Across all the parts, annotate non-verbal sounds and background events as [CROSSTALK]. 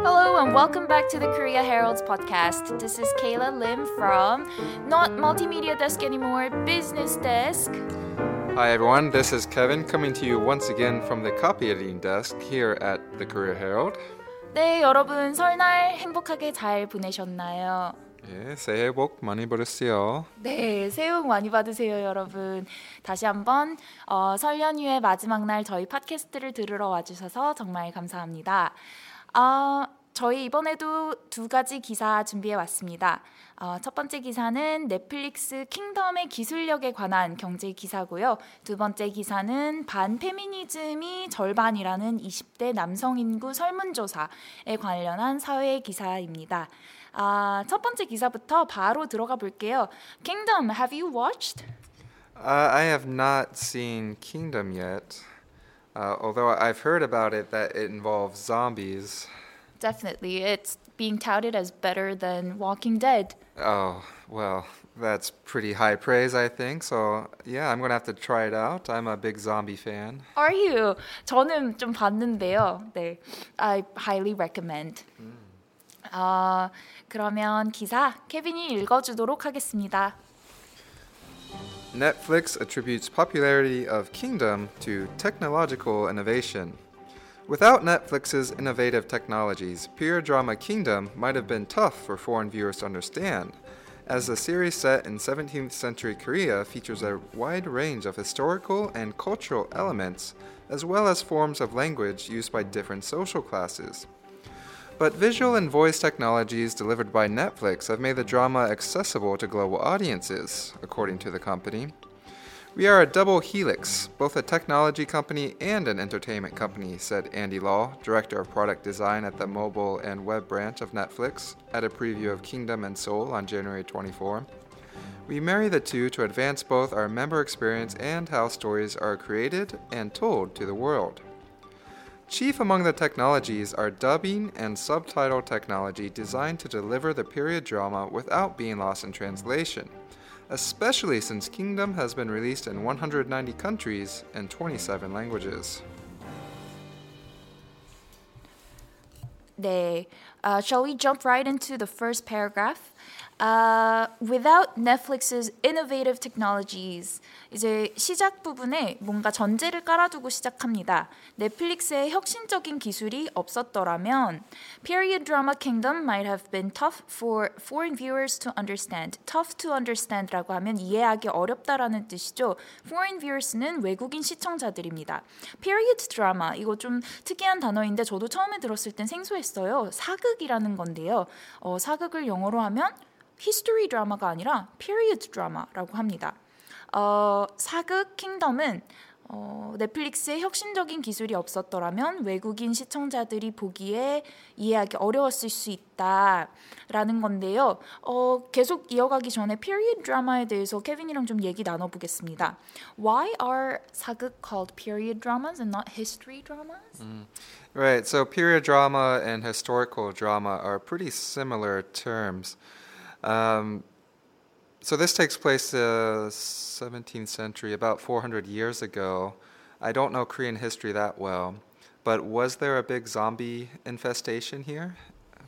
Hello and welcome back to the Korea Herald's podcast. This is Kayla Lim from not multimedia desk anymore, business desk. Hi everyone, this is Kevin coming to you once again from the copy editing desk here at the Korea Herald. 네, 여러분 설날 행복하게 잘 보내셨나요? 예, 새해 복 많이 받으세요. 네, 새해 복 많이 받으세요, 여러분. 다시 한번 어, 설 연휴의 마지막 날 저희 팟캐스트를 들으러 와주셔서 정말 감사합니다. 어, 저희 이번에도 두 가지 기사 준비해 왔습니다. 어, 첫 번째 기사는 넷플릭스 킹덤의 기술력에 관한 경제 기사고요. 두 번째 기사는 반페미니즘이 절반이라는 20대 남성 인구 설문조사에 관련한 사회 기사입니다. 아, 첫 번째 기사부터 바로 들어가 볼게요. Kingdom, have you watched? Uh, I have not seen Kingdom yet, uh, although I've heard about it that it involves zombies. Definitely, it's being touted as better than Walking Dead. Oh, well, that's pretty high praise, I think. So, yeah, I'm going to have to try it out. I'm a big zombie fan. Are you? 저는 좀 봤는데요. 네, I highly recommend. 아, 그러면 기사 케빈이 읽어주도록 하겠습니다. Netflix attributes popularity of Kingdom to technological innovation. Without Netflix's innovative technologies, period drama Kingdom might have been tough for foreign viewers to understand, as the series set in 17th century Korea features a wide range of historical and cultural elements, as well as forms of language used by different social classes. But visual and voice technologies delivered by Netflix have made the drama accessible to global audiences, according to the company. We are a double helix, both a technology company and an entertainment company, said Andy Law, Director of Product Design at the mobile and web branch of Netflix, at a preview of Kingdom and Soul on January 24. We marry the two to advance both our member experience and how stories are created and told to the world. Chief among the technologies are dubbing and subtitle technology designed to deliver the period drama without being lost in translation, especially since Kingdom has been released in 190 countries and 27 languages. 네, uh, shall we jump right into the first paragraph? Uh, without Netflix's innovative technologies, 이제 시작 부분에 뭔가 전제를 깔아두고 시작합니다. 넷플릭스의 혁신적인 기술이 없었더라면 period drama kingdom might have been tough for foreign viewers to understand. tough to understand라고 하면 이해하기 어렵다라는 뜻이죠. foreign viewers는 외국인 시청자들입니다. period drama 이거 좀 특이한 단어인데 저도 처음에 들었을 땐 생소했어요. 사극이라는 건데요. 어, 사극을 영어로 하면 history 드라마가 아니라 period 드라마라고 합니다. 어, 사극 킹덤은 어, 넷플릭스의 혁신적인 기술이 없었더라면 외국인 시청자들이 보기에 이해하기 어려웠을 수 있다라는 건데요. 어, 계속 이어가기 전에 period 드라마에 대해서 케빈이랑 좀 얘기 나눠보겠습니다. Why are 사극 called period dramas and not history dramas? Right, so period drama and historical drama are pretty similar terms. Um, so this takes place uh, 17th century, about 400 years ago. I don't know Korean history that well, but was there a big zombie infestation here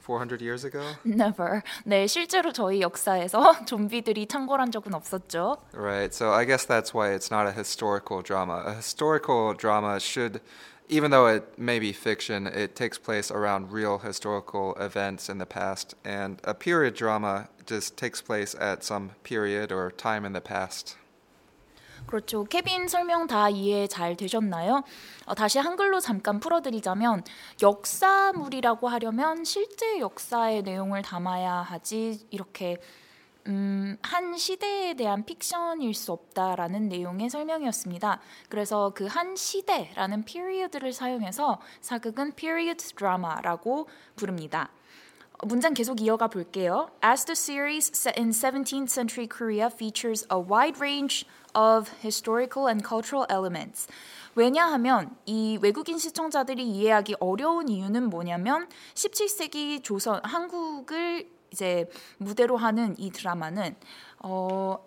400 years ago? [LAUGHS] Never. 네, 실제로 저희 역사에서 [LAUGHS] 좀비들이 창궐한 적은 없었죠. Right, so I guess that's why it's not a historical drama. A historical drama should, even though it may be fiction, it takes place around real historical events in the past, and a period drama just takes place at some period or time in the past. 그렇죠. 케빈 설명 다 이해 잘 되셨나요? 어, 다시 한글로 잠깐 풀어드리자면 역사물이라고 하려면 실제 역사의 내용을 담아야 하지 이렇게 음, 한 시대에 대한 픽션일 수 없다라는 내용의 설명이었습니다. 그래서 그 한 시대라는 period를 사용해서 사극은 period drama라고 부릅니다. 문장 계속 이어가 볼게요. As the series set in 17th century Korea features a wide range of historical and cultural elements. 왜냐하면 이 외국인 시청자들이 이해하기 어려운 이유는 뭐냐면 17세기 조선 한국을 이제 무대로 하는 이 드라마는 어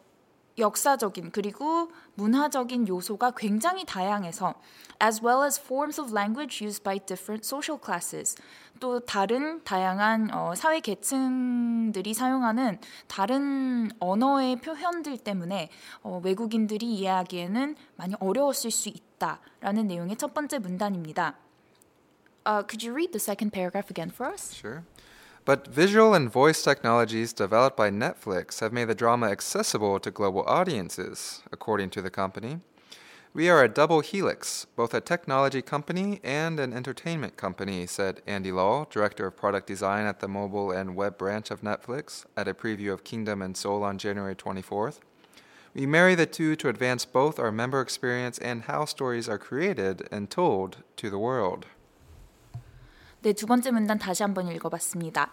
역사적인 그리고 문화적인 요소가 굉장히 다양해서 as well as forms of language used by different social classes 또 다른 다양한 어, 사회 계층들이 사용하는 다른 언어의 표현들 때문에 어, 외국인들이 이해하기에는 많이 어려웠을 수 있다라는 내용의 첫 번째 문단입니다. Uh, could you read the second paragraph again for us? Sure. But visual and voice technologies developed by Netflix have made the drama accessible to global audiences, according to the company. We are a double helix, both a technology company and an entertainment company, said Andy Law, Director of Product Design at the mobile and web branch of Netflix, at a preview of Kingdom and Soul on January 24th. We marry the two to advance both our member experience and how stories are created and told to the world. 네, 두 번째 문단 다시 한번 읽어봤습니다.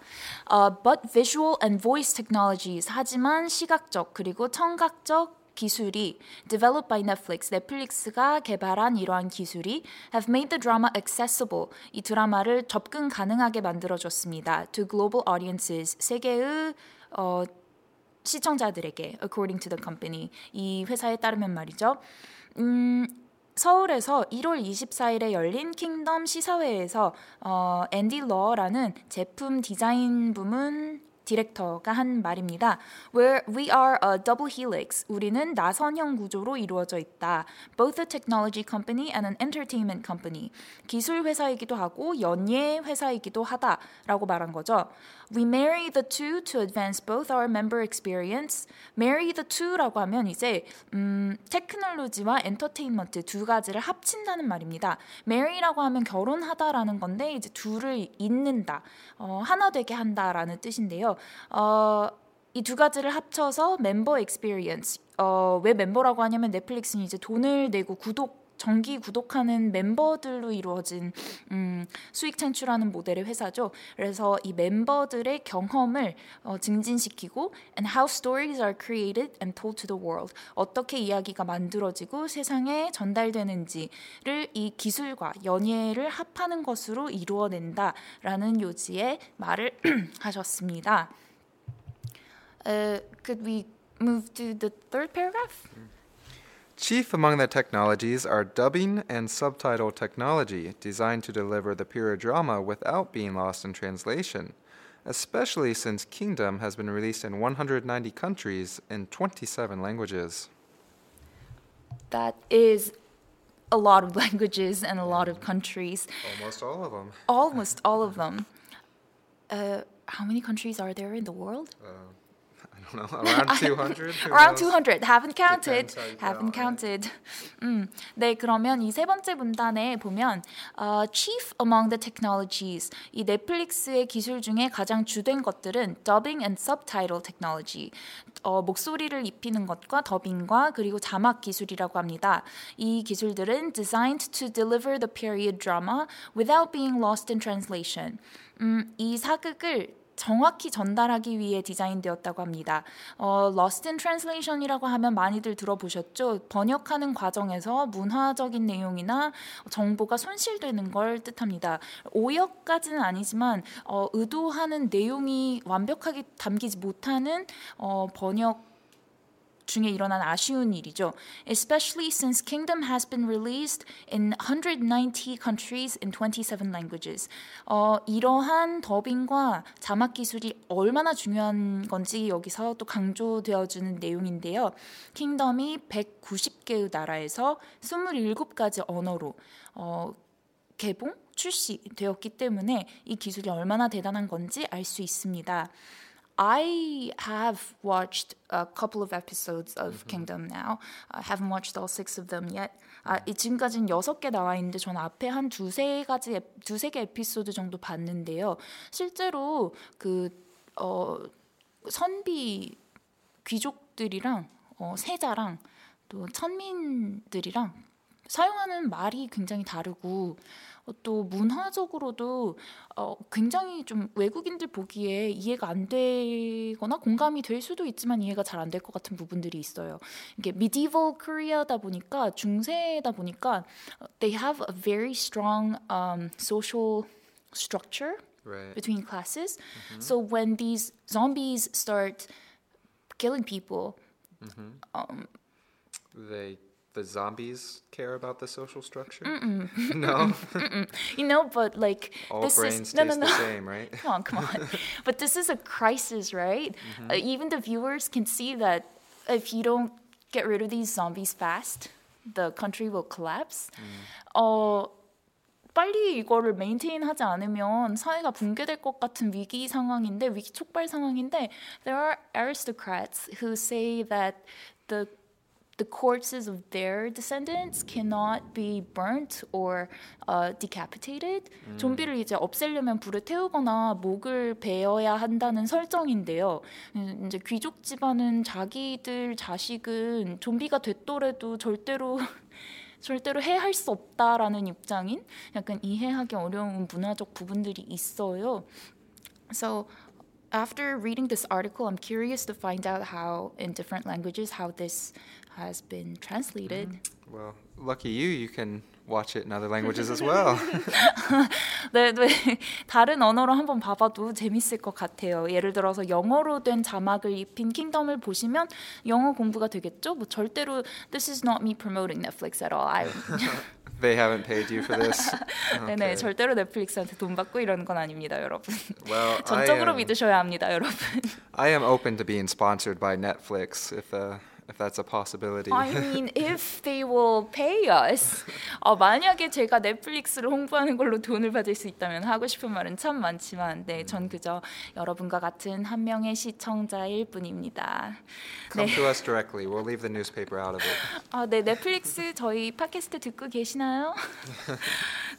Uh, but visual and voice technologies 하지만 시각적 그리고 청각적 기술이 developed by Netflix, 넷플릭스가 개발한 이러한 기술이 have made the drama accessible, 이 드라마를 접근 가능하게 만들어줬습니다. to global audiences, 세계의 어, 시청자들에게 according to the company, 이 회사에 따르면 말이죠. 음, 서울에서 1월 24일에 열린 킹덤 시사회에서 어, 앤디 러라는 제품 디자인 부문 디렉터가 한 말입니다. Where we are a double helix. 우리는 나선형 구조로 이루어져 있다. Both a technology company and an entertainment company. 기술 회사이기도 하고 연예 회사이기도 하다라고 말한 거죠. We marry the two to advance both our member experience. Marry the two라고 하면 이제 음, 테크놀로지와 엔터테인먼트 두 가지를 합친다는 말입니다. marry라고 하면 결혼하다라는 건데 이제 둘을 잇는다, 어, 하나 되게 한다라는 뜻인데요. 어, 이 두 가지를 합쳐서 멤버 experience. 어, 왜 멤버라고 하냐면 넷플릭스는 이제 돈을 내고 구독 정기 구독하는 멤버들로 이루어진 음, 수익 창출하는 모델의 회사죠. 그래서 이 멤버들의 경험을 어, 증진시키고 and how stories are created and told to the world 어떻게 이야기가 만들어지고 세상에 전달되는지를 이 기술과 연예를 합하는 것으로 이루어낸다라는 요지의 말을 [CLEARS THROAT] 하셨습니다. Uh, could we move to the third paragraph? Chief among the technologies are dubbing and subtitle technology, designed to deliver the pure drama without being lost in translation, especially since Kingdom has been released in 190 countries in 27 languages. That is a lot of [LAUGHS] languages and a lot of countries. Almost all of them. Almost all of them. Uh, how many countries are there in the world? I don't know, around 200? Who Around knows? 200. Haven't counted. Haven't counted. 음, 네, 그러면 이 세 번째 문단에 보면 어, chief among the technologies 이 넷플릭스의 기술 중에 가장 주된 것들은 dubbing and subtitle technology 어, 목소리를 입히는 것과 더빙과 그리고 자막 기술이라고 합니다. 이 기술들은 designed to deliver the period drama without being lost in translation. 음, 이 사극을 정확히 전달하기 위해 디자인되었다고 합니다. 어, Lost in Translation이라고 하면 많이들 들어보셨죠? 번역하는 과정에서 문화적인 내용이나 정보가 손실되는 걸 뜻합니다. 오역까지는 아니지만 어, 의도하는 내용이 완벽하게 담기지 못하는 어, 번역 중에 일어난 아쉬운 일이죠. Especially since Kingdom has been released in 190 countries in 27 languages. 어, 이러한 더빙과 자막 기술이 얼마나 중요한 건지 여기서 또 강조되어주는 내용인데요. 킹덤이 190개의 나라에서 27가지 언어로 어, 개봉, 출시되었기 때문에 이 기술이 얼마나 대단한 건지 알 수 있습니다. I have watched a couple of episodes of Kingdom now. I haven't watched all six of them yet. 아, 이 지금까지는 여섯 개 나와 있는데 전 앞에 한 두세 가지 에- 두세 개 에피소드 정도 봤는데요. 실제로 그 어, 선비 귀족들이랑 어, 세자랑 또 천민들이랑 사용하는 말이 굉장히 다르고 어, 또 문화적으로도 어, 굉장히 좀 외국인들 보기에 이해가 안 되거나 공감이 될 수도 있지만 이해가 잘 안 될 것 같은 부분들이 있어요. 이게 medieval Korea다 보니까 중세다 보니까 어, they have a very strong um, social structure Right. between classes. So when these zombies start killing people, They the zombies care about the social structure? no. [LAUGHS] [LAUGHS] You know, but like All this brains is no, no, taste no. the same, right? [LAUGHS] Come on, come on. but this is a crisis, right? Uh, even the viewers can see that if you don't get rid of these zombies fast, the country will collapse. 어, 빨리 이거를 메인테인하지 않으면 사회가 붕괴될 것 같은 위기 상황인데 위기 촉발 상황인데 there are aristocrats who say that the the corpses of their descendants cannot be burnt or uh, decapitated. 좀비를 이제 없애려면 불에 태우거나 목을 베어야 한다는 설정인데요. 음, 이제 귀족 집안은 자기들 자식은 좀비가 됐더라도 절대로 절대로 해할 수 없다라는 입장인 약간 이해하기 어려운 문화적 부분들이 있어요. So after reading this article, I'm curious to find out how in different languages how this has been translated. Well, lucky you, you can watch it in other languages as well. 네, 네. 다른 언어로 한번 봐봐도 재밌을 것 같아요. 예를 들어서 영어로 된 자막을 입힌 킹덤을 보시면 영어 공부가 되겠죠? 뭐 절대로 This is not me promoting Netflix at all. I, they haven't paid you for this. 네네, Okay. 절대로 넷플릭스한테 돈 받고 이러는 건 아닙니다, 여러분. Well, 전적으로 am, 믿으셔야 합니다, 여러분. I am open to being sponsored by Netflix if uh, if that's a possibility. I mean, if they will pay us. 어, 만약에 제가 넷플릭스를 홍보하는 걸로 돈을 받을 수 있다면 하고 싶은 말은 참 많지만, 네, 전 그저 여러분과 같은 한 명의 시청자일 뿐입니다. Come 네. to us directly. We'll leave the newspaper out of it. 아, 네, 넷플릭스 저희 팟캐스트 듣고 계시나요?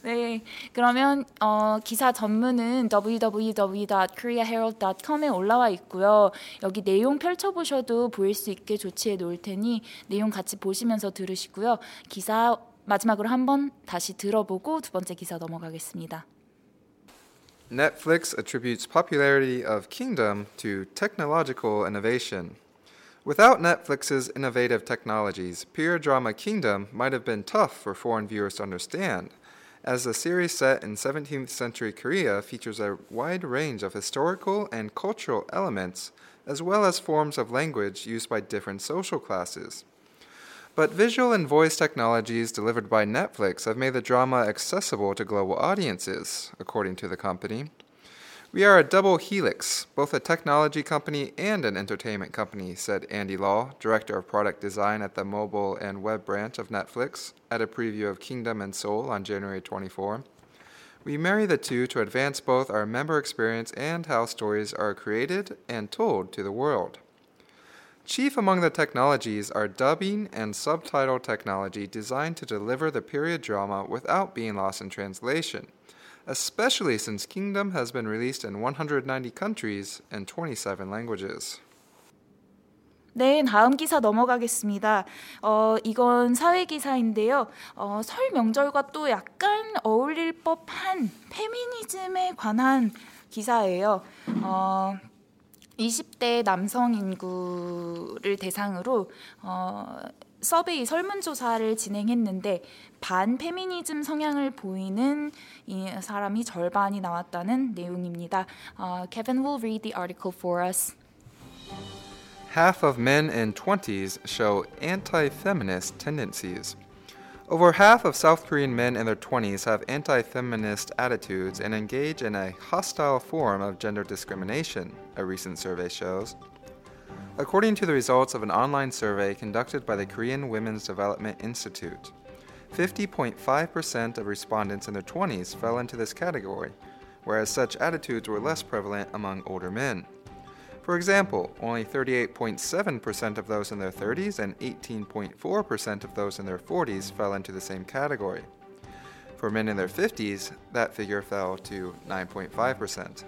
네, 그러면 어, 기사 전문은 www.koreaherald.com에 올라와 있고요. 여기 내용 펼쳐보셔도 보일 수 있게 조치해 놓을 테니 내용 같이 보시면서 들으시고요. 기사 마지막으로 한번 다시 들어보고 두 번째 기사 넘어가겠습니다. Netflix attributes popularity of Kingdom to technological innovation. Without Netflix's innovative technologies, period drama Kingdom might have been tough for foreign viewers to understand, as the series set in 17th century Korea features a wide range of historical and cultural elements, as well as forms of language used by different social classes. But visual and voice technologies delivered by Netflix have made the drama accessible to global audiences, according to the company. We are a double helix, both a technology company and an entertainment company, said Andy Law, director of product design at the mobile and web branch of Netflix, at a preview of Kingdom and Soul on January 24. We marry the two to advance both our member experience and how stories are created and told to the world. Chief among the technologies are dubbing and subtitle technology designed to deliver the period drama without being lost in translation, especially since Kingdom has been released in 190 countries and 27 languages. 네, 다음 기사 넘어가겠습니다. 어, 이건 사회 기사인데요. 어, 설 명절과 또 약간 어울릴 법한 페미니즘에 관한 기사예요. 어, 20대 남성 인구를 대상으로 어, 서베이 설문조사를 진행했는데 반 페미니즘 성향을 보이는 이 사람이 절반이 나왔다는 내용입니다. 어, Kevin will read the article for us. Half of men in 20s show anti feminist tendencies. Over half of South Korean men in their 20s have anti feminist attitudes and engage in a hostile form of gender discrimination, a recent survey shows. According to the results of an online survey conducted by the Korean Women's Development Institute, 50.5% of respondents in their 20s fell into this category, whereas such attitudes were less prevalent among older men. For example, only 38.7% of those in their 30s and 18.4% of those in their 40s fell into the same category. For men in their 50s, that figure fell to 9.5%.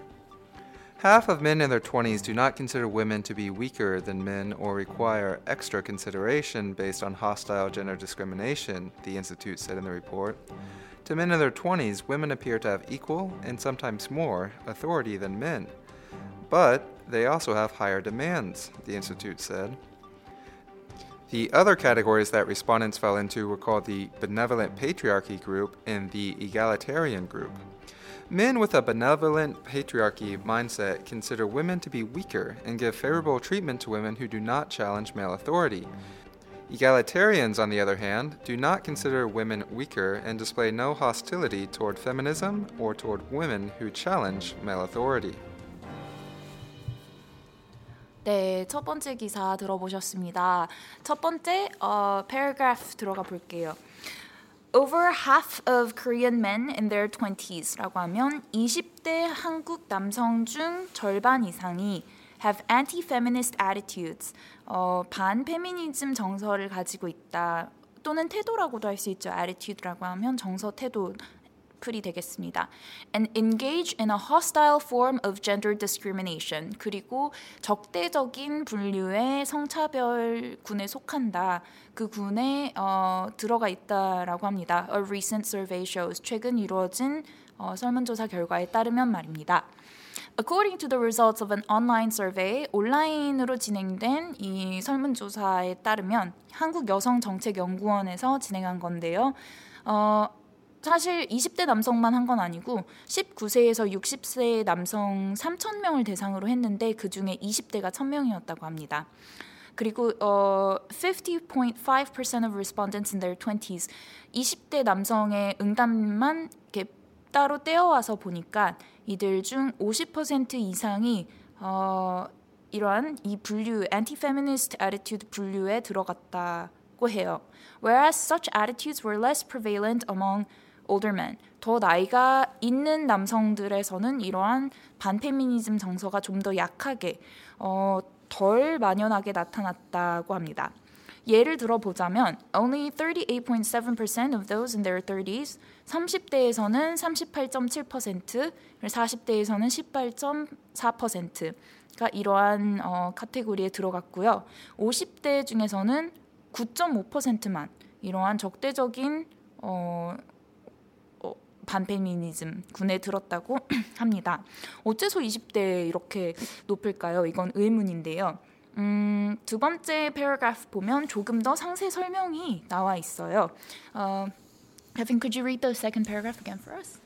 Half of men in their 20s do not consider women to be weaker than men or require extra consideration based on hostile gender discrimination, the Institute said in the report. To men in their 20s, women appear to have equal, and sometimes more, authority than men. But they also have higher demands, the Institute said. The other categories that respondents fell into were called the Benevolent Patriarchy group and the Egalitarian group. Men with a benevolent patriarchy mindset consider women to be weaker and give favorable treatment to women who do not challenge male authority. Egalitarians, on the other hand, do not consider women weaker and display no hostility toward feminism or toward women who challenge male authority. 네, 첫 번째 기사 들어보셨습니다. 첫 번째 어, paragraph 들어가 볼게요. Over half of Korean men in their 20s라고 하면 20대 한국 남성 중 절반 이상이 have anti-feminist attitudes, 어, 반페미니즘 정서를 가지고 있다. 또는 태도라고도 할 수 있죠. attitude라고 하면 정서, 태도 풀이 되겠습니다. And engage in a hostile form of gender discrimination. 그리고 적대적인 분류의 성차별 군에 속한다. 그 군에 어, 들어가 있다라고 합니다. A recent survey shows. 최근 이루어진 어, 설문조사 결과에 따르면 말입니다. According to the results of an online survey, 온라인으로 진행된 이 설문조사에 따르면 한국 여성정책연구원에서 진행한 건데요. 어, 사실 20대 남성만 한 건 아니고 19세에서 60세 남성 3,000명을 대상으로 했는데 그 중에 20대가 1,000명이었다고 합니다. 그리고 어, 50.5% of respondents in their 20s 20대 남성의 응답만 이렇게 따로 떼어와서 보니까 이들 중 50% 이상이 어, 이러한 이 분류 anti-feminist attitude 분류에 들어갔다고 해요. Whereas such attitudes were less prevalent among older men. 더 나이가 있는 남성들에서는 이러한 반페미니즘 정서가 좀 더 약하게 어, 덜 만연하게 나타났다고 합니다. 예를 들어 보자면 only 38.7% of those in their 30s 30대에서는 38.7% 40대에서는 18.4%가 이러한 어, 카테고리에 들어갔고요. 50대 중에서는 9.5%만 이러한 적대적인 어, 어, 반페미니즘 군에 들었다고 합니다. 어째서 20대 이렇게 높을까요? 이건 의문인데요. 음, 두 번째 paragraph 보면 조금 더 상세 설명이 나와 있어요. 어, Kevin, could you read the second paragraph again for us?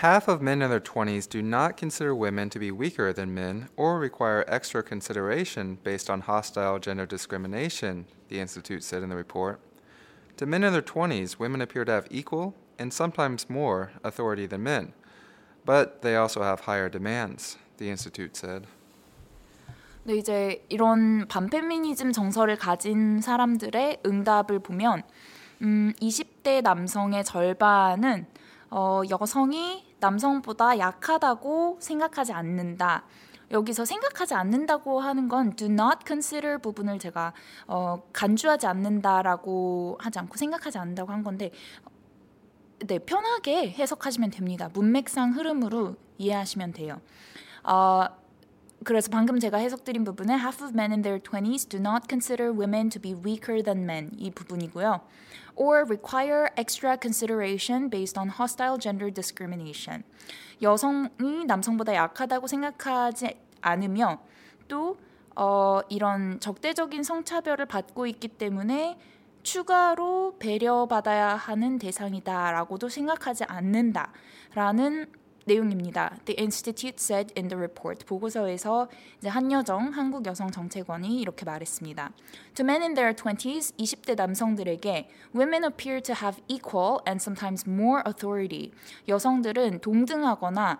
Half of men in their 20s do not consider women to be weaker than men or require extra consideration based on hostile gender discrimination, the Institute said in the report. To men in their 20s, women appear to have equal, and sometimes more, authority than men. But they also have higher demands, the Institute said. 네, 이제 이런 반페미니즘 정서를 가진 사람들의 응답을 보면 음, 20대 남성의 절반은 어, 여성이 남성보다 약하다고 생각하지 않는다. 여기서 생각하지 않는다고 하는 건 do not consider 부분을 제가 어, 간주하지 않는다라고 하지 않고 생각하지 않는다고 한 건데 네 편하게 해석하시면 됩니다. 문맥상 흐름으로 이해하시면 돼요. 어, 그래서 방금 제가 해석드린 부분은 half of men in their 20s do not consider women to be weaker than men 이 부분이고요. or require extra consideration based on hostile gender discrimination. 여성이 남성보다 약하다고 생각하지 않으며 또 어, 이런 적대적인 성차별을 받고 있기 때문에 추가로 배려받아야 하는 대상이다라고도 생각하지 않는다라는 내용입니다. The Institute said in the report. 보고서에서 이제 한여정 한국 여성 정책원이 이렇게 말했습니다. To men in their 20s, 20대 남성들에게 women appear to have equal and sometimes more authority. 여성들은 동등하거나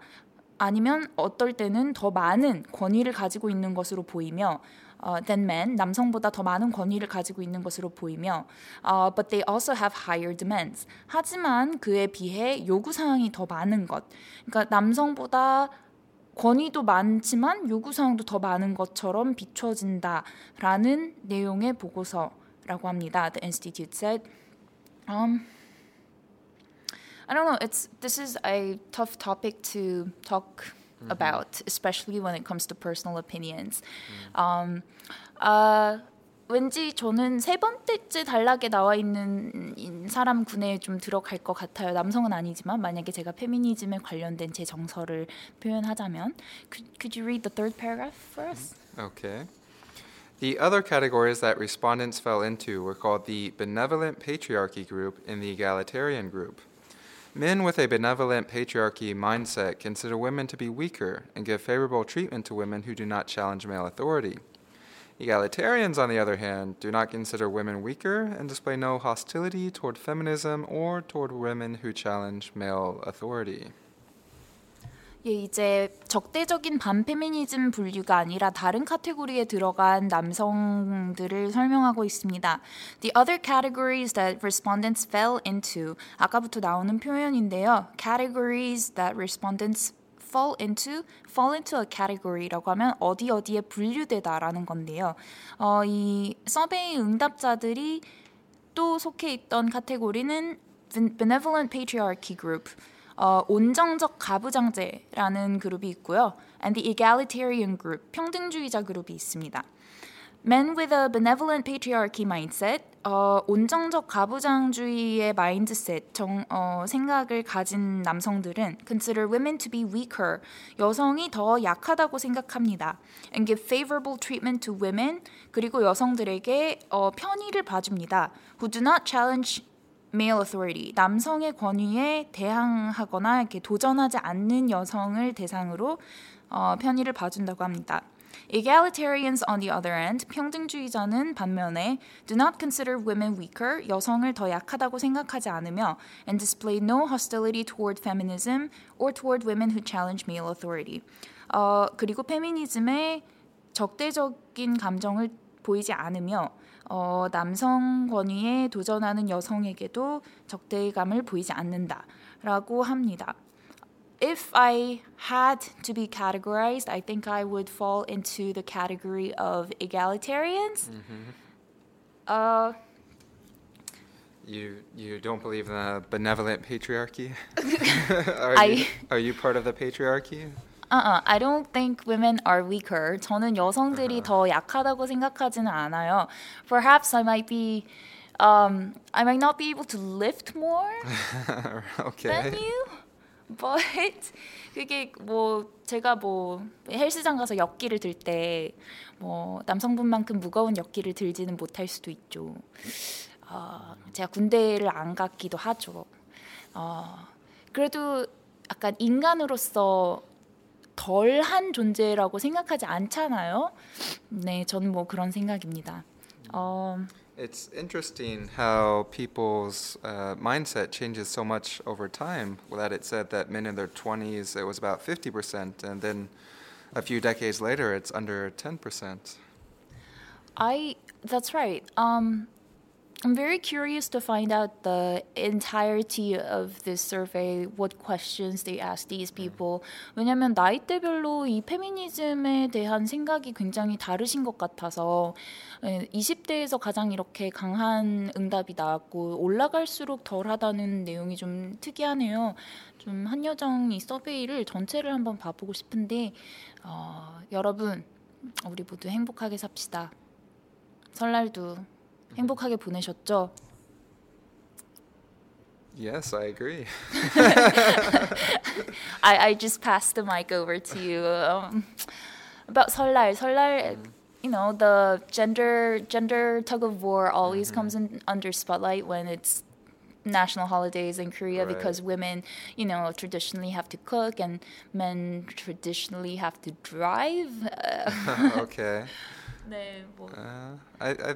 아니면 어떨 때는 더 많은 권위를 가지고 있는 것으로 보이며 uh, than men 남성보다 더 많은 권위를 가지고 있는 것으로 보이며 uh, but they also have higher demands 하지만 그에 비해 요구 사항이 더 많은 것 그러니까 남성보다 권위도 많지만 요구 사항도 더 많은 것처럼 비춰진다라는 내용의 보고서라고 합니다. The institute said. Um, I don't know. It's this is a tough topic to talk mm-hmm. about, especially when it comes to personal opinions. Mm. Um, uh, 왠지 저는 세 번째째 단락에 나와 있는 사람 군에 좀 들어갈 것 같아요. 남성은 아니지만 만약에 제가 페미니즘에 관련된 제 정서를 표현하자면, could, could you read the third paragraph for us? Okay. The other categories that respondents fell into were called the benevolent patriarchy group and the egalitarian group. Men with a benevolent patriarchy mindset consider women to be weaker and give favorable treatment to women who do not challenge male authority. Egalitarians, on the other hand, do not consider women weaker and display no hostility toward feminism or toward women who challenge male authority. 예, 이제 적대적인 반페미니즘 분류가 아니라 다른 카테고리에 들어간 남성들을 설명하고 있습니다. The other categories that respondents fell into 아까부터 나오는 표현인데요. Categories that respondents fall into, fall into a category라고 하면 어디 어디에 분류되다라는 건데요. 어, 이 서베이 응답자들이 또 속해 있던 카테고리는 benevolent patriarchy group. 어, 온정적 가부장제라는 그룹이 있고요. and the egalitarian group, 평등주의자 그룹이 있습니다. Men with a benevolent patriarchy mindset, 어, 온정적 가부장주의의 마인드셋, 정, 어, 생각을 가진 남성들은 consider women to be weaker, 여성이 더 약하다고 생각합니다. and give favorable treatment to women, 그리고 여성들에게 어, 편의를 봐줍니다. who do not challenge male authority, 남성의 권위에 대항하거나 이렇게 도전하지 않는 여성을 대상으로 어, 편의를 봐준다고 합니다. Egalitarians on the other end, 평등주의자는 반면에 do not consider women weaker, 여성을 더 약하다고 생각하지 않으며 and display no hostility toward feminism or toward women who challenge male authority. 어, 그리고 페미니즘에 적대적인 감정을 보이지 않으며 어, 남성 권위에 도전하는 여성에게도 적대감을 보이지 않는다라고 합니다. If I had to be categorized, I think I would fall into the category of egalitarians. Uh, You you don't believe in the benevolent patriarchy? are, I- you, are you part of the patriarchy? Uh-uh, I don't think women are weaker. 저는 여성들이 더 약하다고 생각하지는 않아요. Perhaps I might be, um, I might not be able to lift more. okay. than you. But 그게 뭐 제가 뭐 헬스장 가서 역기를 들 때 뭐 남성분만큼 무거운 역기를 들지는 못할 수도 있죠. 어, 제가 군대를 안 갔기도 하죠. 어, 그래도 약간 인간으로서 덜한 존재라고 생각하지 않잖아요. 네, 저는 뭐 그런 생각입니다. 어, It's interesting how people's uh, mindset changes so much over time. That it said that men in their 20s it was about 50%, and then a few decades later it's under 10%. I that's right. Um, I'm very curious to find out the entirety of this survey, what questions they asked these people. 왜냐면 나이대별로 이 페미니즘에 대한 생각이 굉장히 다르신 것 같아서 예, 20대에서 가장 이렇게 강한 응답이 나왔고 올라갈수록 덜하다는 내용이 좀 특이하네요. 좀 한여정 이 서베이를 전체를 한번 봐보고 싶은데 어, 여러분 우리 모두 행복하게 삽시다. 설날도 행복하게 보내셨죠? Yes, I agree. [LAUGHS] I, I just passed the mic over to you. Um, about 설날, 설날, you know, the gender gender tug of war always comes in under spotlight when it's national holidays in Korea Right. because women, you know, traditionally have to cook and men traditionally have to drive. Uh, [LAUGHS] okay. [LAUGHS] 네, 뭐, Uh, I, I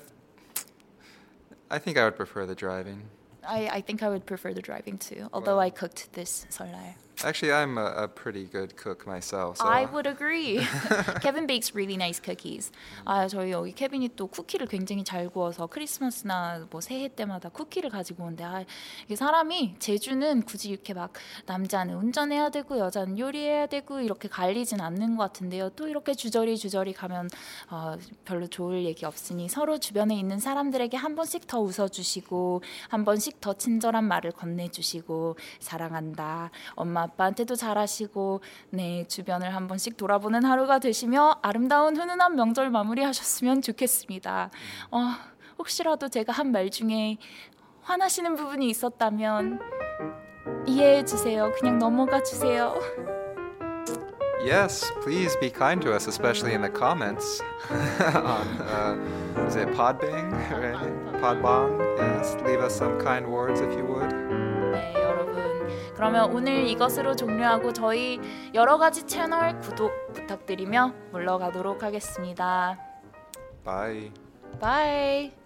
I think I would prefer the driving. I, I think I would prefer the driving too, although I cooked this 설날. Actually, I'm a, a pretty good cook myself. So I would agree. [LAUGHS] Kevin bakes really nice cookies. 아 저희 여기 케빈이 또 쿠키를 굉장히 잘 구워서 크리스마스나 뭐 새해 때마다 쿠키를 가지고 오는데 아, 이게 사람이 제주는 굳이 이렇게 막 남자는 운전해야 되고 여자는 요리해야 되고 이렇게 갈리진 않는 것 같은데요. 또 이렇게 주저리 주저리 가면 어, 별로 좋을 얘기 없으니 서로 주변에 있는 사람들에게 한 번씩 더 웃어주시고 한 번씩 더 친절한 말을 건네주시고 사랑한다. 엄마 아빠한테도 잘하시고 네 주변을 한 번씩 돌아보는 하루가 되시며 아름다운 훈훈한 명절 마무리하셨으면 좋겠습니다. 어, 혹시라도 제가 한 말 중에 화나시는 부분이 있었다면 이해해 주세요. 그냥 넘어가 주세요. Yes, please be kind to us, especially in the comments. on, uh, is it Podbang? Right? Podbong? Yes, leave us some kind words if you would. 그러면 오늘 이것으로 종료하고 저희 여러 가지 채널 구독 부탁드리며 물러가도록 하겠습니다. Bye. 바이.